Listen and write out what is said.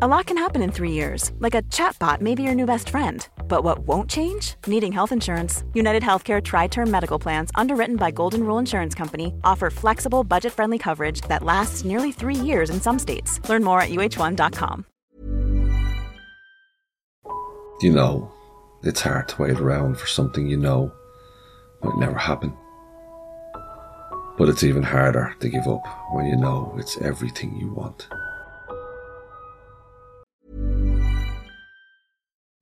A lot can happen in three years, like a chatbot may be your new best friend. But what won't change? Needing health insurance. United Healthcare Tri Term Medical Plans, underwritten by Golden Rule Insurance Company, offer flexible, budget friendly coverage that lasts nearly three years in some states. Learn more at uh1.com. You know, it's hard to wait around for something you know might never happen. But it's even harder to give up when you know it's everything you want.